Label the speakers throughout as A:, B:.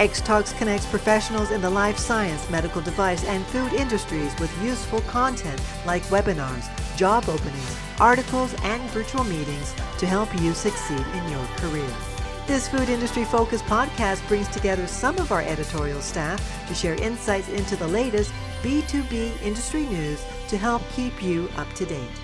A: Xtalks connects professionals in the life science, medical device, and food industries with useful content like webinars, job openings, articles, and virtual meetings to help you succeed in your career. This food industry focused podcast brings together some of our editorial staff to share insights into the latest B2B industry news to help keep you up to date.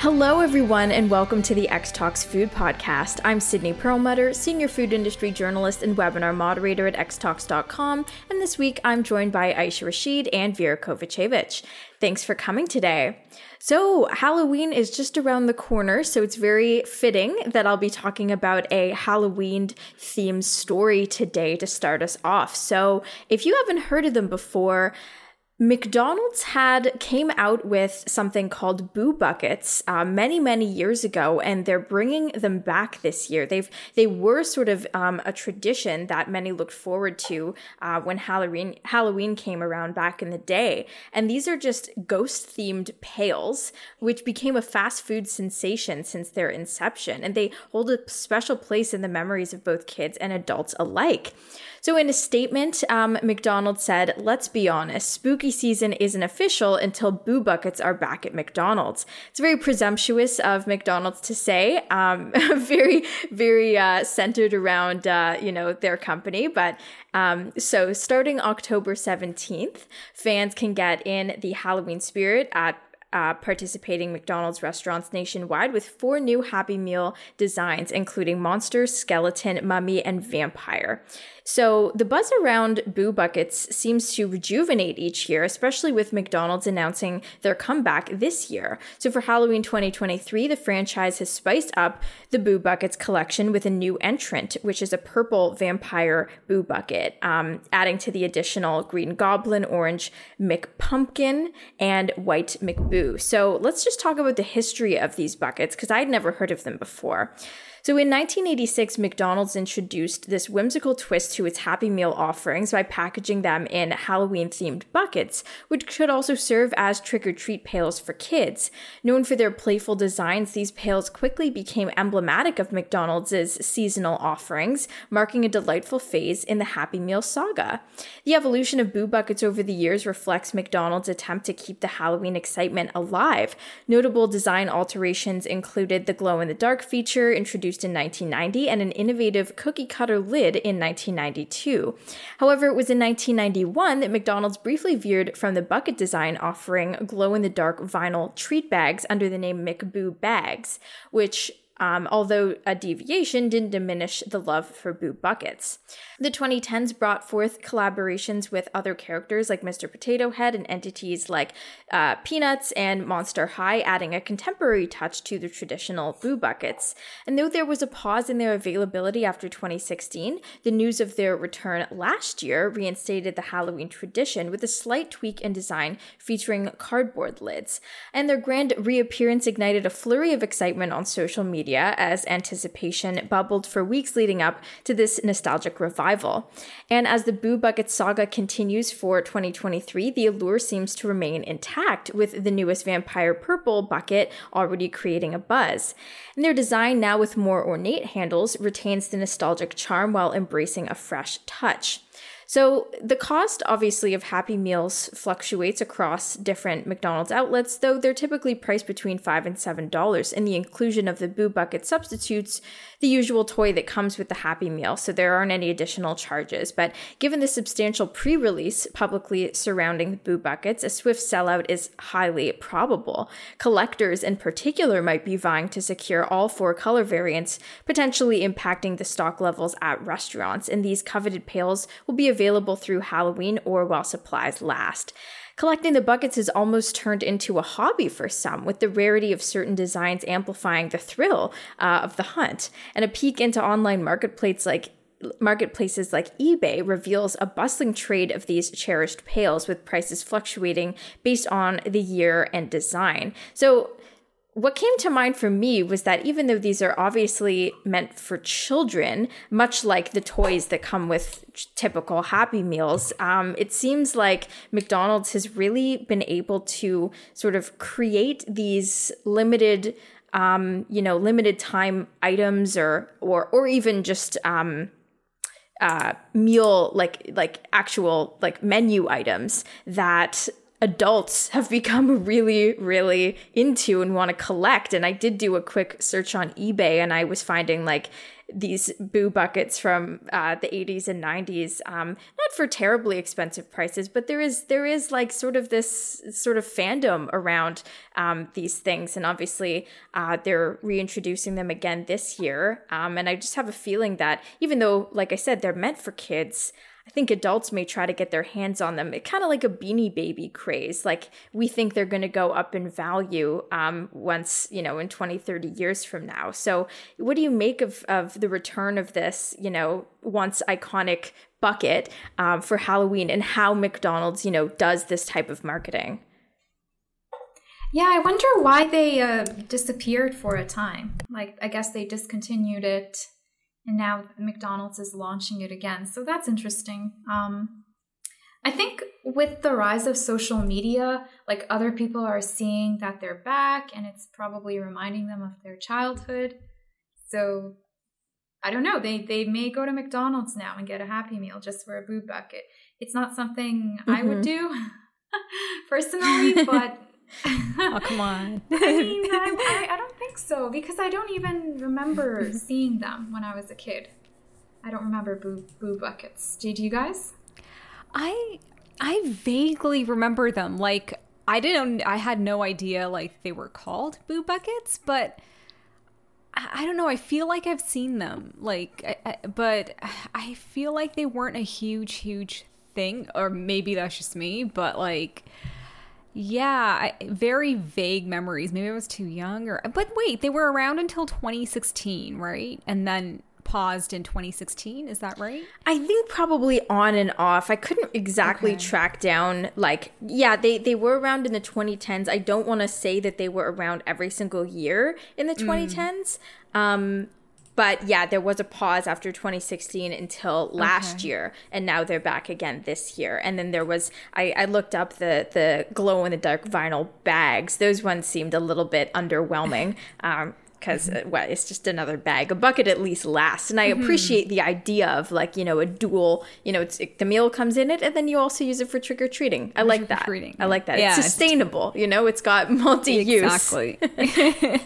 B: Hello, everyone, and welcome to the Xtalks Food Podcast. I'm Sydney Perlmutter, Senior Food Industry Journalist and Webinar Moderator at xtalks.com, and this week I'm joined by Aisha Rashid and Vera Kovacevic. Thanks for coming today. So, Halloween is just around the corner, so it's very fitting that I'll be talking about a Halloween themed story today to start us off. So, if you haven't heard of them before, McDonald's had came out with something called Boo Buckets uh, many many years ago, and they're bringing them back this year. They've they were sort of um, a tradition that many looked forward to uh, when Halloween Halloween came around back in the day. And these are just ghost themed pails, which became a fast food sensation since their inception, and they hold a special place in the memories of both kids and adults alike. So, in a statement, um, McDonald's said, Let's be honest, spooky season isn't official until boo buckets are back at McDonald's. It's very presumptuous of McDonald's to say, um, very, very uh, centered around, uh, you know, their company. But um, so, starting October 17th, fans can get in the Halloween spirit at uh, participating McDonald's restaurants nationwide with four new Happy Meal designs, including Monster, Skeleton, Mummy, and Vampire. So the buzz around Boo Buckets seems to rejuvenate each year, especially with McDonald's announcing their comeback this year. So for Halloween 2023, the franchise has spiced up the Boo Buckets collection with a new entrant, which is a purple vampire Boo Bucket, um, adding to the additional Green Goblin, Orange McPumpkin, and White McBoo. So let's just talk about the history of these buckets because I'd never heard of them before. So in 1986, McDonald's introduced this whimsical twist to its Happy Meal offerings by packaging them in Halloween themed buckets, which could also serve as trick or treat pails for kids. Known for their playful designs, these pails quickly became emblematic of McDonald's seasonal offerings, marking a delightful phase in the Happy Meal saga. The evolution of Boo Buckets over the years reflects McDonald's attempt to keep the Halloween excitement alive. Notable design alterations included the glow in the dark feature introduced introduced in 1990 and an innovative cookie cutter lid in 1992. However, it was in 1991 that McDonald's briefly veered from the bucket design, offering glow in the dark vinyl treat bags under the name McBoo Bags, which um, although a deviation didn't diminish the love for Boo Buckets. The 2010s brought forth collaborations with other characters like Mr. Potato Head and entities like uh, Peanuts and Monster High, adding a contemporary touch to the traditional Boo Buckets. And though there was a pause in their availability after 2016, the news of their return last year reinstated the Halloween tradition with a slight tweak in design featuring cardboard lids. And their grand reappearance ignited a flurry of excitement on social media media as anticipation bubbled for weeks leading up to this nostalgic revival. And as the Boo Bucket saga continues for 2023, the allure seems to remain intact, with the newest Vampire Purple bucket already creating a buzz. And their design, now with more ornate handles, retains the nostalgic charm while embracing a fresh touch. So the cost, obviously, of Happy Meals fluctuates across different McDonald's outlets, though they're typically priced between 5 and seven dollars. And the inclusion of the Boo Bucket substitutes the usual toy that comes with the Happy Meal, so there aren't any additional charges. But given the substantial pre-release publicly surrounding the Boo Buckets, a swift sellout is highly probable. Collectors, in particular, might be vying to secure all four color variants, potentially impacting the stock levels at restaurants. And these coveted pails will be available through Halloween or while supplies last. Collecting the buckets has almost turned into a hobby for some, with the rarity of certain designs amplifying the thrill uh, of the hunt. And a peek into online marketplaces like marketplaces like eBay reveals a bustling trade of these cherished pails with prices fluctuating based on the year and design. So what came to mind for me was that even though these are obviously meant for children, much like the toys that come with typical Happy Meals, um, it seems like McDonald's has really been able to sort of create these limited, um, you know, limited time items or or or even just um, uh, meal like like actual like menu items that adults have become really really into and want to collect. And i did do a quick search on ebay and i was finding like these boo buckets from uh, the 80s and 90s um, not for terribly expensive prices but there is there is like sort of this sort of fandom around um, these things. And obviously uh, they're reintroducing them again this year. Um, and i just have a feeling that even though like i said they're meant for kids I think adults may try to get their hands on them. It's kind of like a beanie baby craze. Like we think they're going to go up in value um, once, you know, in 20, 30 years from now. So what do you make of, of the return of this, you know, once iconic bucket um, for Halloween and how McDonald's, you know, does this type of marketing?
C: Yeah, I wonder why they uh, disappeared for a time. Like, I guess they discontinued it and now McDonald's is launching it again. So that's interesting. Um, I think with the rise of social media, like other people are seeing that they're back and it's probably reminding them of their childhood. So I don't know, they they may go to McDonald's now and get a happy meal just for a boo bucket. It's not something mm-hmm. I would mm-hmm. do personally, but
D: oh come on!
C: I mean, I, I, I, don't think so because I don't even remember mm-hmm. seeing them when I was a kid. I don't remember boo boo buckets. Did you guys?
D: I I vaguely remember them. Like I didn't. I had no idea like they were called boo buckets, but. I don't know. I feel like I've seen them, like, I, I, but I feel like they weren't a huge, huge thing, or maybe that's just me. But like, yeah, I, very vague memories. Maybe I was too young or but wait, they were around until 2016, right? And then paused in 2016, is that right?
B: I think probably on and off. I couldn't exactly okay. track down like yeah, they they were around in the 2010s. I don't want to say that they were around every single year in the 2010s. Mm. Um but yeah, there was a pause after 2016 until last okay. year, and now they're back again this year. And then there was I, I looked up the the glow in the dark vinyl bags. Those ones seemed a little bit underwhelming. Um, because mm-hmm. Uh, well, it's just another bag. A bucket at least lasts, and I mm-hmm. appreciate the idea of like you know a dual. You know, it's it, the meal comes in it, and then you also use it for trick or treating. I like that. I like that. Yeah, it's sustainable. It's, you know, it's got multi use.
D: Exactly.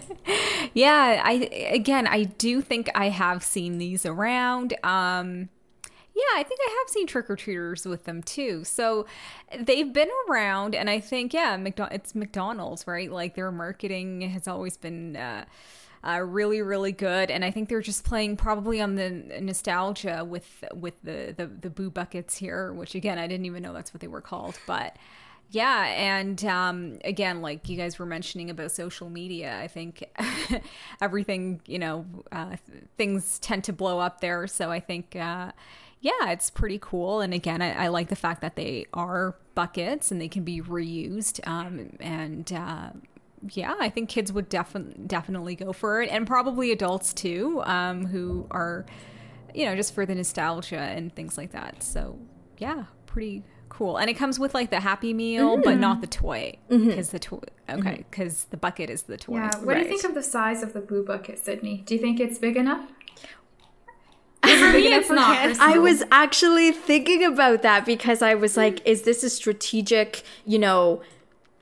D: yeah, I again, I do think I have seen these around. Um, yeah, I think I have seen trick or treaters with them too. So they've been around, and I think yeah, McDonald. It's McDonald's, right? Like their marketing has always been. Uh, uh, really really good and i think they're just playing probably on the nostalgia with with the, the the boo buckets here which again i didn't even know that's what they were called but yeah and um, again like you guys were mentioning about social media i think everything you know uh, things tend to blow up there so i think uh, yeah, it's pretty cool. And again, I, I, like the fact that they are buckets and they can be reused. Um, and uh, yeah, I think kids would definitely definitely go for it, and probably adults too, um, who are, you know, just for the nostalgia and things like that. So yeah, pretty cool. And it comes with like the Happy Meal, mm-hmm. but not the toy because mm-hmm. the toy. Okay, because mm-hmm. the bucket is the toy.
C: Yeah. What right. do you think of the size of the blue bucket, Sydney? Do you think it's big enough? For
B: me, it's not. I was actually thinking about that because I was like, is this a strategic, you know?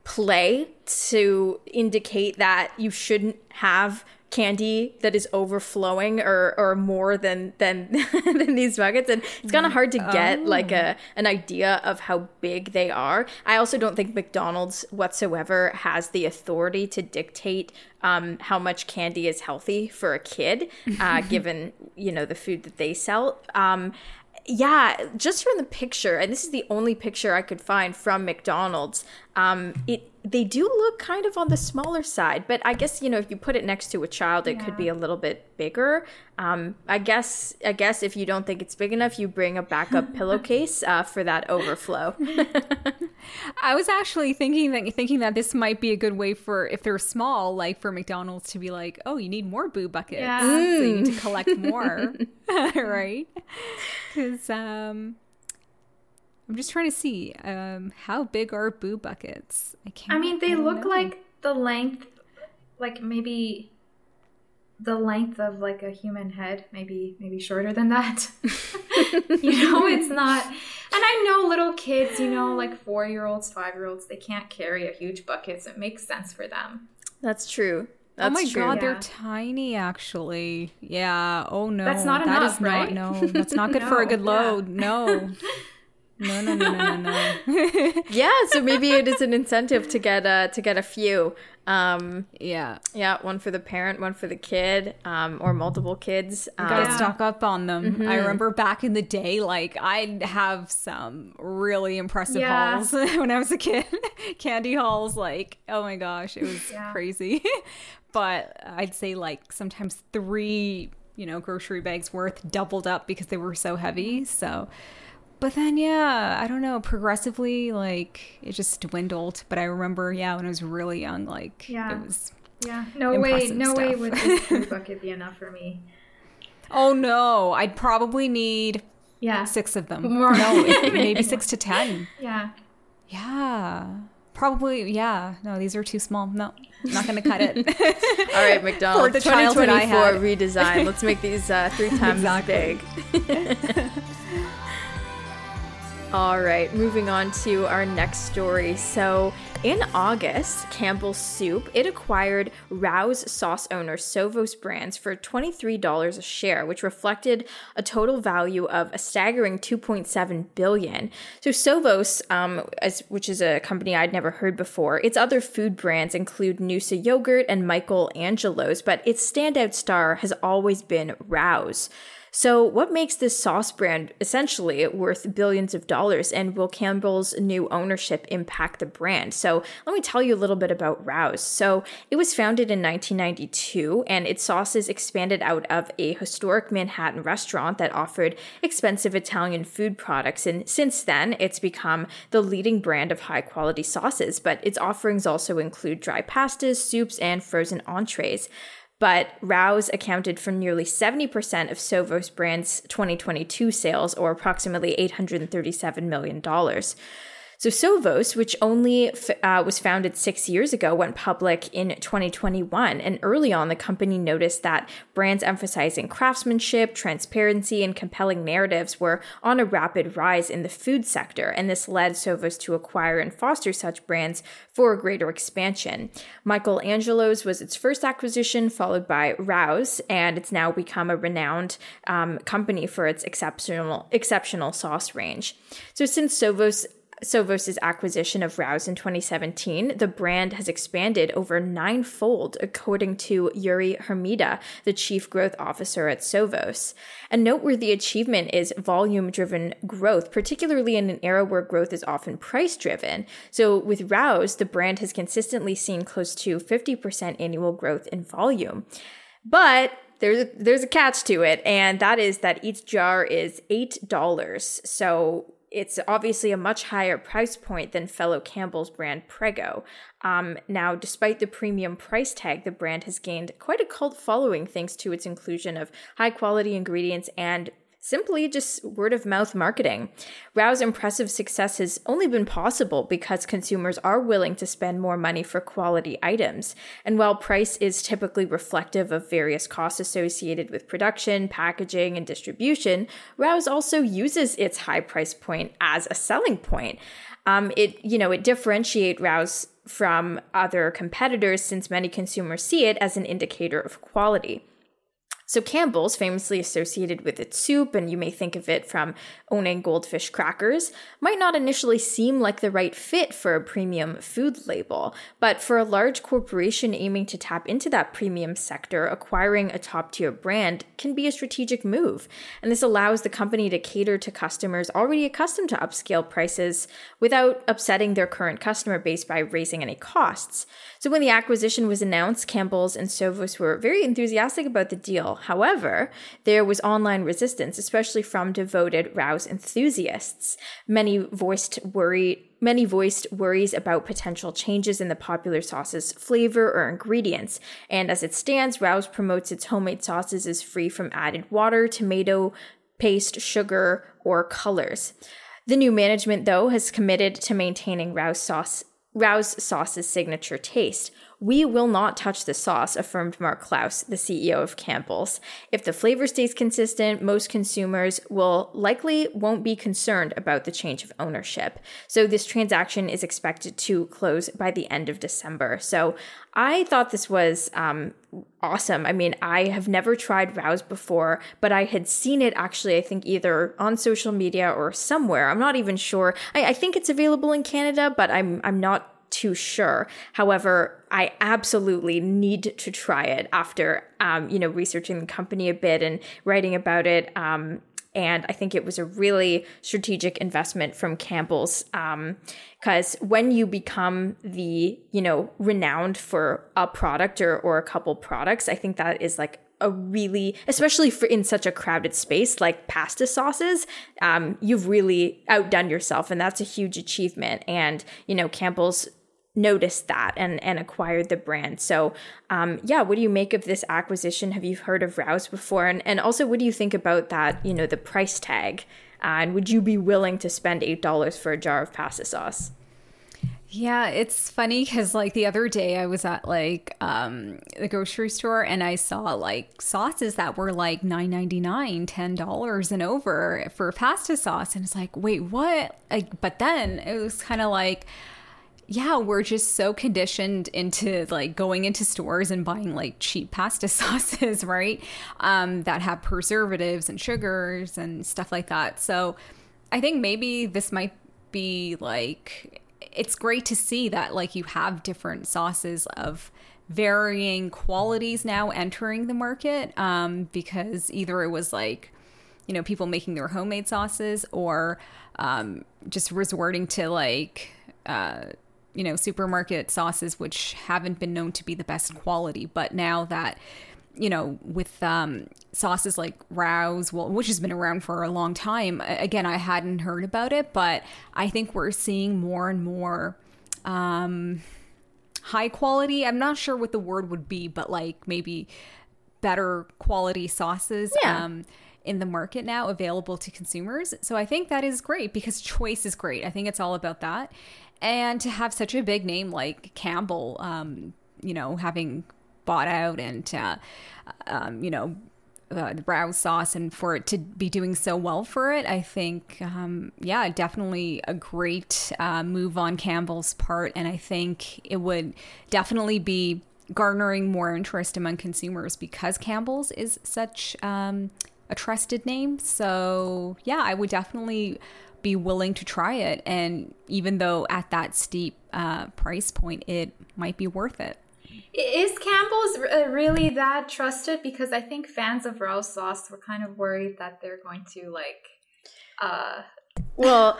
B: play to indicate that you shouldn't have candy that is overflowing or or more than than than these buckets and it's kind of hard to get oh. like a an idea of how big they are i also don't think mcdonald's whatsoever has the authority to dictate um, how much candy is healthy for a kid uh, given you know the food that they sell um, yeah, just from the picture, and this is the only picture I could find from McDonald's. Um, it they do look kind of on the smaller side, but I guess you know if you put it next to a child, it yeah. could be a little bit bigger. Um, I guess I guess if you don't think it's big enough, you bring a backup pillowcase uh, for that overflow.
D: I was actually thinking that thinking that this might be a good way for if they're small, like for McDonald's to be like, oh, you need more boo buckets, yeah. so you need to mm. collect more, right? Because um I'm just trying to see um, how big are boo buckets.
C: I can't. I mean, they look know. like the length, like maybe the length of like a human head, maybe maybe shorter than that. you know, it's not. And I know little kids, you know, like four year olds, five year olds, they can't carry a huge bucket, so it makes sense for them.
B: That's true. That's
D: oh my
B: true.
D: god,
C: Yeah.
D: they're tiny actually. Yeah. Oh no.
C: That's not
D: That
C: enough,
D: is
C: right?
D: Not, no, that's not good for a
C: No,
D: good
C: yeah.
D: load. No. No, no, no, no, no, no.
B: Yeah, so maybe it is an incentive to get a to get a few. Um,
D: yeah.
B: yeah, one for the parent, one for the kid, um, or multiple kids. Um,
D: Gotta
C: Yeah.
D: stock up on them. I remember back in the day, like I'd have some really impressive
C: Yeah.
D: hauls when I was a kid. Candy hauls, like oh my gosh, it was
C: Yeah.
D: crazy. but I'd say like sometimes three, you know, grocery bags worth doubled up because they were so heavy. So, but then yeah, I don't know. Progressively, like it just dwindled. But I remember, yeah, when I was really young, like
C: Yeah.
D: it was.
C: Yeah. No way,
D: Impressive
C: no way would this food bucket be enough for me.
D: Oh no, I'd probably need
C: Yeah.
D: six of them.
C: More.
D: No, it- maybe six to ten.
C: Yeah.
D: Yeah, probably. Yeah, no, these are too small. No, not gonna cut it.
B: All right, McDonald's.
D: For the
B: 2024 redesign. Let's make these uh, three times as big. All right, moving on to our next story. So, in August, Campbell's Soup it acquired Rao's sauce owner Sovos Brands for $23 a share, which reflected a total value of a staggering 2.7 billion. So, Sovos, um, as, which is a company I'd never heard before, its other food brands include Noosa Yogurt and Michael Angelo's, but its standout star has always been Rao's. So, what makes this sauce brand essentially worth billions of dollars, and will Campbell's new ownership impact the brand? So, let me tell you a little bit about Rao's. So, it was founded in 1992, and its sauces expanded out of a historic Manhattan restaurant that offered expensive Italian food products. And since then, it's become the leading brand of high quality sauces, but its offerings also include dry pastas, soups, and frozen entrees but Rao's accounted for nearly 70% of Sovos brand's 2022 sales, or approximately $837 million. So Sovos, which only uh, was founded six years ago, went public in 2021. And early on, the company noticed that brands emphasizing craftsmanship, transparency, and compelling narratives were on a rapid rise in the food sector. And this led Sovos to acquire and foster such brands for a greater expansion. Michael Angelo's was its first acquisition, followed by Rao's, and it's now become a renowned um, company for its exceptional exceptional sauce range. So since Sovos Sovos' acquisition of Rao's in 2017, the brand has expanded over ninefold, according to Yuri Hermida, the chief growth officer at Sovos. A noteworthy achievement is volume driven growth, particularly in an era where growth is often price driven. So, with Rao's, the brand has consistently seen close to 50% annual growth in volume. But there's a, there's a catch to it, and that is that each jar is eight dollars. So it's obviously a much higher price point than fellow Campbell's brand Prego. Um, now, despite the premium price tag, the brand has gained quite a cult following thanks to its inclusion of high quality ingredients and simply just word of mouth marketing. Rao's impressive success has only been possible because consumers are willing to spend more money for quality items. And while price is typically reflective of various costs associated with production, packaging, and distribution, Rao's also uses its high price point as a selling point. Um, it you know it differentiate Rao's from other competitors since many consumers see it as an indicator of quality. So Campbell's, famously associated with its soup, and you may think of it from owning goldfish crackers, might not initially seem like the right fit for a premium food label. But for a large corporation aiming to tap into that premium sector, acquiring a top tier brand can be a strategic move. And this allows the company to cater to customers already accustomed to upscale prices without upsetting their current customer base by raising any costs. So when the acquisition was announced, Campbell's and Sovos were very enthusiastic about the deal. However, there was online resistance, especially from devoted Rao's enthusiasts. Many voiced worry many voiced worries about potential changes in the popular sauce's flavor or ingredients. And as it stands, Rao's promotes its homemade sauces as free from added water, tomato paste, sugar, or colors. The new management, though, has committed to maintaining Rao's sauce Rao's sauce's signature taste. We will not touch the sauce, affirmed Mark Clouse, the CEO of Campbell's. If the flavor stays consistent, most consumers will likely won't be concerned about the change of ownership. So this transaction is expected to close by the end of December. So I thought this was um, awesome. I mean, I have never tried Rao's before, but I had seen it actually, I think, either on social media or somewhere. I'm not even sure. I, I think it's available in Canada, but I'm I'm not too sure. However, I absolutely need to try it after, um, you know, researching the company a bit and writing about it. Um, and I think it was a really strategic investment from Campbell's because um, when you become the, you know, renowned for a product or, or a couple products, I think that is like a really, especially for in such a crowded space like pasta sauces, um, you've really outdone yourself, and that's a huge achievement. And you know, Campbell's noticed that and and acquired the brand. So, um, yeah, what do you make of this acquisition? Have you heard of Rao's before? And and also, what do you think about that? You know, the price tag. Uh, and would you be willing to spend eight dollars for a jar of pasta sauce?
D: Yeah, it's funny because like the other day I was at like um the grocery store and I saw like sauces that were like nine ninety nine, ten dollars and over for pasta sauce, and it's like, wait, what? Like, but then it was kind of like yeah, we're just so conditioned into like going into stores and buying like cheap pasta sauces, right? Um, that have preservatives and sugars and stuff like that. So I think maybe this might be like, it's great to see that like you have different sauces of varying qualities now entering the market um, because either it was like, you know, people making their homemade sauces or um, just resorting to like, uh, you know, supermarket sauces, which haven't been known to be the best quality. But now that, you know, with um, sauces like Rao's, well, which has been around for a long time, again, I hadn't heard about it, but I think we're seeing more and more um, high quality. I'm not sure what the word would be, but like maybe better quality sauces.
B: Yeah.
D: Um, in the market now available to consumers. So I think that is great because choice is great. I think it's all about that and to have such a big name like Campbell, um, you know, having bought out and uh, um, you know uh, the Rao's sauce and for it to be doing so well for it, I think, um, yeah, definitely a great uh, move on Campbell's part. And I think it would definitely be garnering more interest among consumers because Campbell's is such um, a trusted name. So, yeah, I would definitely be willing to try it. And even though at that steep uh, price point, it might be worth it.
C: Is Campbell's uh, really that trusted? Because I think fans of Rao's sauce were kind of worried that they're going to like. Uh,
B: well,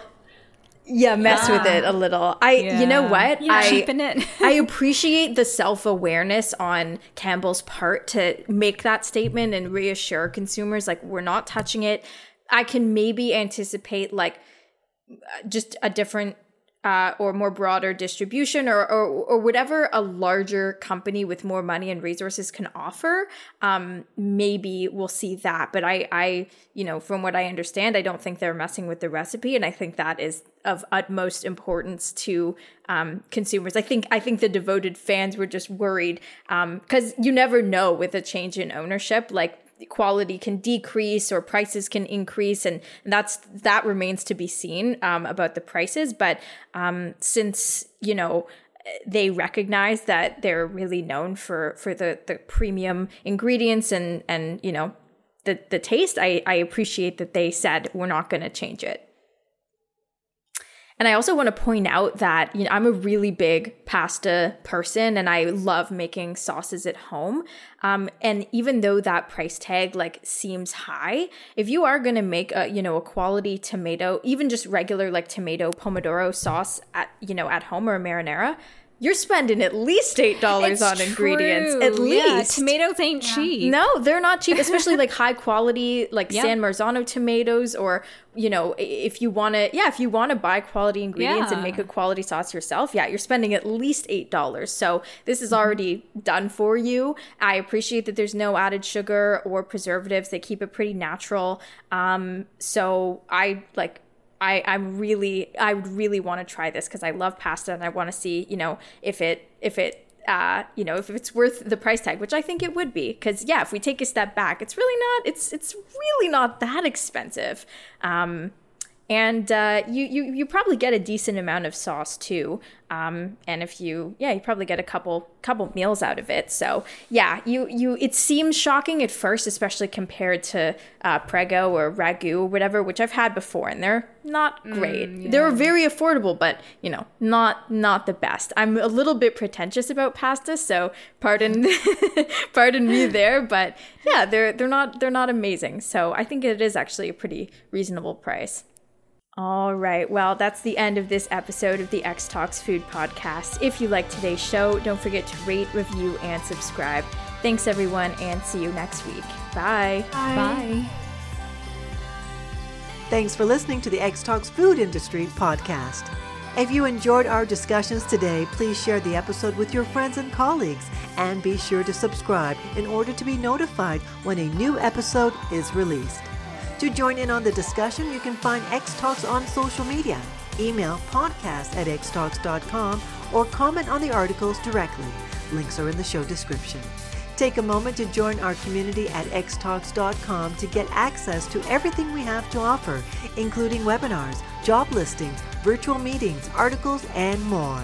B: yeah, mess yeah. with it a little. I, yeah. you know what?
C: Yeah.
B: I,
D: Cheapen it.
B: I appreciate the self awareness on Campbell's part to make that statement and reassure consumers like we're not touching it. I can maybe anticipate like just a different uh, or more broader distribution or, or, or whatever a larger company with more money and resources can offer um, maybe we'll see that. But I, I you know from what i understand i don't think they're messing with the recipe. And i think that is of utmost importance to um, consumers. I think i think the devoted fans were just worried because um, you never know with a change in ownership like quality can decrease or prices can increase and that's that remains to be seen um, about the prices but um, since you know they recognize that they're really known for for the the premium ingredients and and you know the the taste i i appreciate that they said we're not going to change it and I also want to point out that you know I'm a really big pasta person, and I love making sauces at home. Um, and even though that price tag like seems high, if you are going to make a you know a quality tomato, even just regular like tomato pomodoro sauce at you know at home or a marinara, you're spending at least eight dollars on ingredients. At least
D: yeah, tomatoes ain't yeah. cheap.
B: No, they're not cheap, especially like high quality, like yep. San Marzano tomatoes, or you know, if you want to, yeah, if you want to buy quality ingredients yeah. and make a quality sauce yourself, yeah, you're spending at least eight dollars. So this is already mm-hmm. done for you. I appreciate that there's no added sugar or preservatives. They keep it pretty natural. Um, so I like I, I'm really, I would really want to try this because I love pasta and I want to see, you know, if it, if it uh, you know, if it's worth the price tag, which I think it would be, because yeah, if we take a step back, it's really not. It's it's really not that expensive. Um, and uh, you, you you probably get a decent amount of sauce too. Um, and if you yeah, you probably get a couple couple meals out of it. So yeah, you you it seems shocking at first, especially compared to uh, prego or ragu or whatever, which I've had before, and they're not great. Mm, yeah. They're very affordable, but you know, not not the best. I'm a little bit pretentious about pasta, so pardon pardon me there, but yeah, they're they're not they're not amazing. So I think it is actually a pretty reasonable price. All right. Well, that's the end of this episode of the Xtalks Food Podcast. If you like today's show, don't forget to rate, review, and subscribe. Thanks, everyone, and see you next week. Bye.
C: Bye. Bye.
A: Thanks for listening to the Xtalks Food Industry Podcast. If you enjoyed our discussions today, please share the episode with your friends and colleagues and be sure to subscribe in order to be notified when a new episode is released. To join in on the discussion, you can find Xtalks on social media. Email podcast at xtalks.com or comment on the articles directly. Links are in the show description. Take a moment to join our community at xtalks.com to get access to everything we have to offer, including webinars, job listings, virtual meetings, articles, and more.